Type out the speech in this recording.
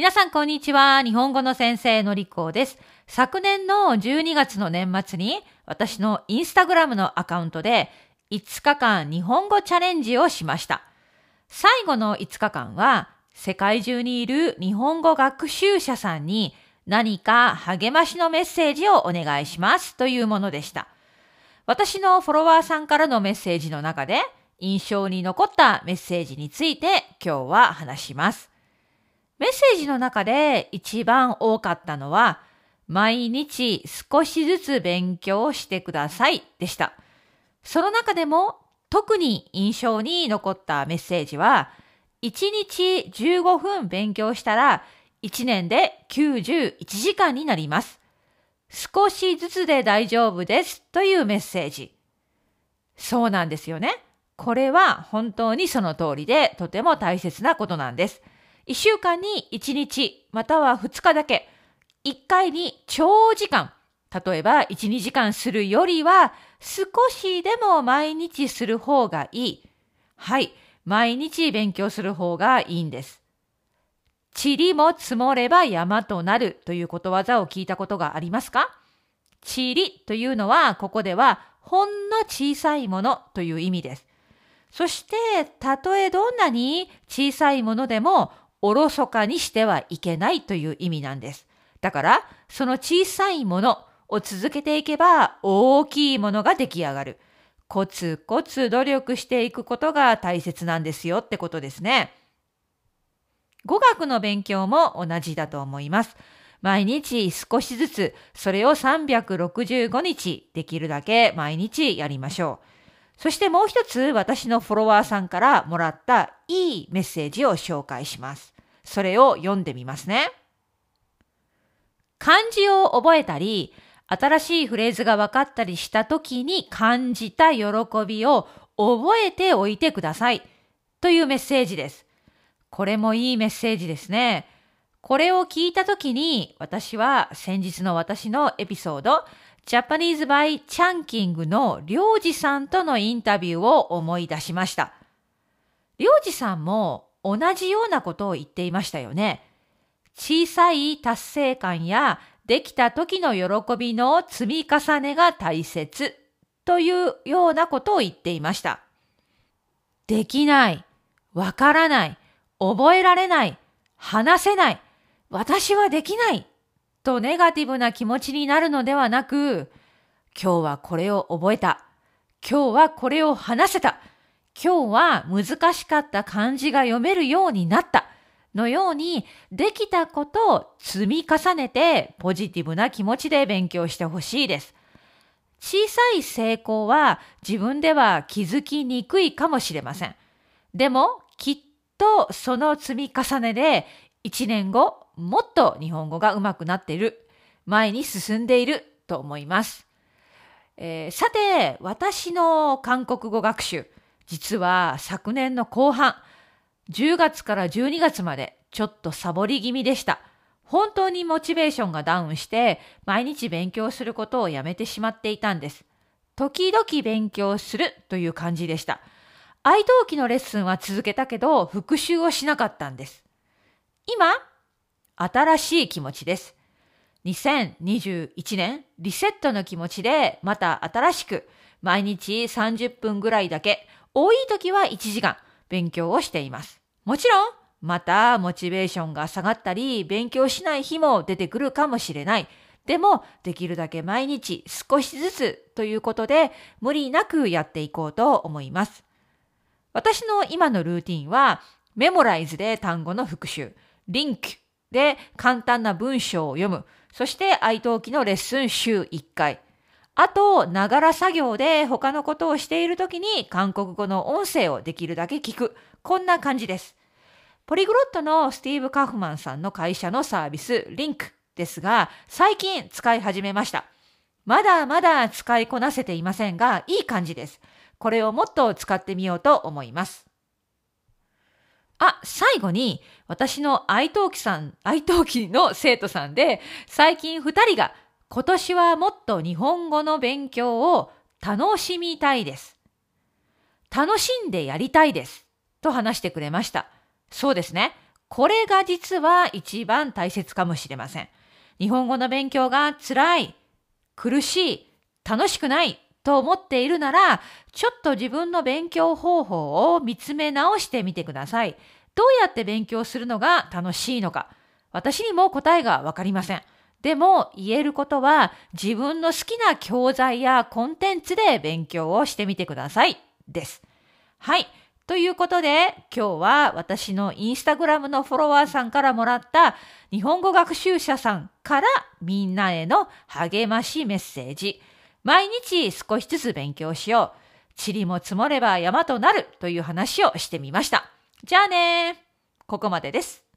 皆さんこんにちは。日本語の先生のりこです。昨年の12月の年末に私のインスタグラムのアカウントで5日間日本語チャレンジをしました。最後の5日間は世界中にいる日本語学習者さんに何か励ましのメッセージをお願いしますというものでした。私のフォロワーさんからのメッセージの中で印象に残ったメッセージについて今日は話します。メッセージの中で一番多かったのは、毎日少しずつ勉強してくださいでした。その中でも特に印象に残ったメッセージは、1日15分勉強したら1年で91時間になります。少しずつで大丈夫ですというメッセージ。そうなんですよね。これは本当にその通りでとても大切なことなんです。1週間に1日または2日だけ、1回に長時間、例えば1、2時間するよりは少しでも毎日する方がいい。はい、毎日勉強する方がいいんです。塵も積もれば山となるということわざを聞いたことがありますか？塵というのはここではほんの小さいものという意味です。そして、たとえどんなに小さいものでもおろそかにしてはいけないという意味なんです。だから、その小さいものを続けていけば大きいものが出来上がる。コツコツ努力していくことが大切なんですよってことですね。語学の勉強も同じだと思います。毎日少しずつ、それを365日できるだけ毎日やりましょう。そしてもう一つ私のフォロワーさんからもらったいいメッセージを紹介します。それを読んでみますね。漢字を覚えたり、新しいフレーズが分かったりした時に感じた喜びを覚えておいてください。というメッセージです。これもいいメッセージですね。これを聞いた時に私は先日の私のエピソードジャパニーズバイチャンキングのりょうじさんとのインタビューを思い出しました。りょうじさんも同じようなことを言っていましたよね。小さい達成感やできた時の喜びの積み重ねが大切というようなことを言っていました。できない、わからない、覚えられない、話せない、私はできないとネガティブな気持ちになるのではなく、今日はこれを覚えた。今日はこれを話せた。今日は難しかった漢字が読めるようになった。のように、できたことを積み重ねてポジティブな気持ちで勉強してほしいです。小さい成功は自分では気づきにくいかもしれません。でも、きっとその積み重ねで1年後、もっと日本語が上手くなっている、前に進んでいると思います。えー、さて、私の韓国語学習、実は昨年の後半、10月から12月までちょっとサボり気味でした。本当にモチベーションがダウンして、毎日勉強することをやめてしまっていたんです。時々勉強するという感じでした。愛登記のレッスンは続けたけど、復習をしなかったんです。今、新しい気持ちです。2021年リセットの気持ちでまた新しく毎日30分ぐらいだけ多い時は1時間勉強をしています。もちろんまたモチベーションが下がったり勉強しない日も出てくるかもしれない。でもできるだけ毎日少しずつということで無理なくやっていこうと思います。私の今のルーティンはメモライズで単語の復習、リンクで簡単な文章を読む。そして愛登記のレッスン週1回。あと、ながら作業で他のことをしているときに韓国語の音声をできるだけ聞く。こんな感じです。ポリグロットのスティーブ・カフマンさんの会社のサービス、リンクですが、最近使い始めました。まだまだ使いこなせていませんが、いい感じです。これをもっと使ってみようと思います。最後に、私の愛登記さん、愛登記の生徒さんで、最近二人が、今年はもっと日本語の勉強を楽しみたいです。楽しんでやりたいです。と話してくれました。そうですね。これが実は一番大切かもしれません。日本語の勉強が辛い、苦しい、楽しくないと思っているなら、ちょっと自分の勉強方法を見つめ直してみてください。どうやって勉強するのが楽しいのか。私にも答えがわかりません。でも言えることは自分の好きな教材やコンテンツで勉強をしてみてください。です。はい。ということで、今日は私のインスタグラムのフォロワーさんからもらった日本語学習者さんからみんなへの励ましメッセージ。毎日少しずつ勉強しよう。塵も積もれば山となるという話をしてみました。じゃあねここまでです。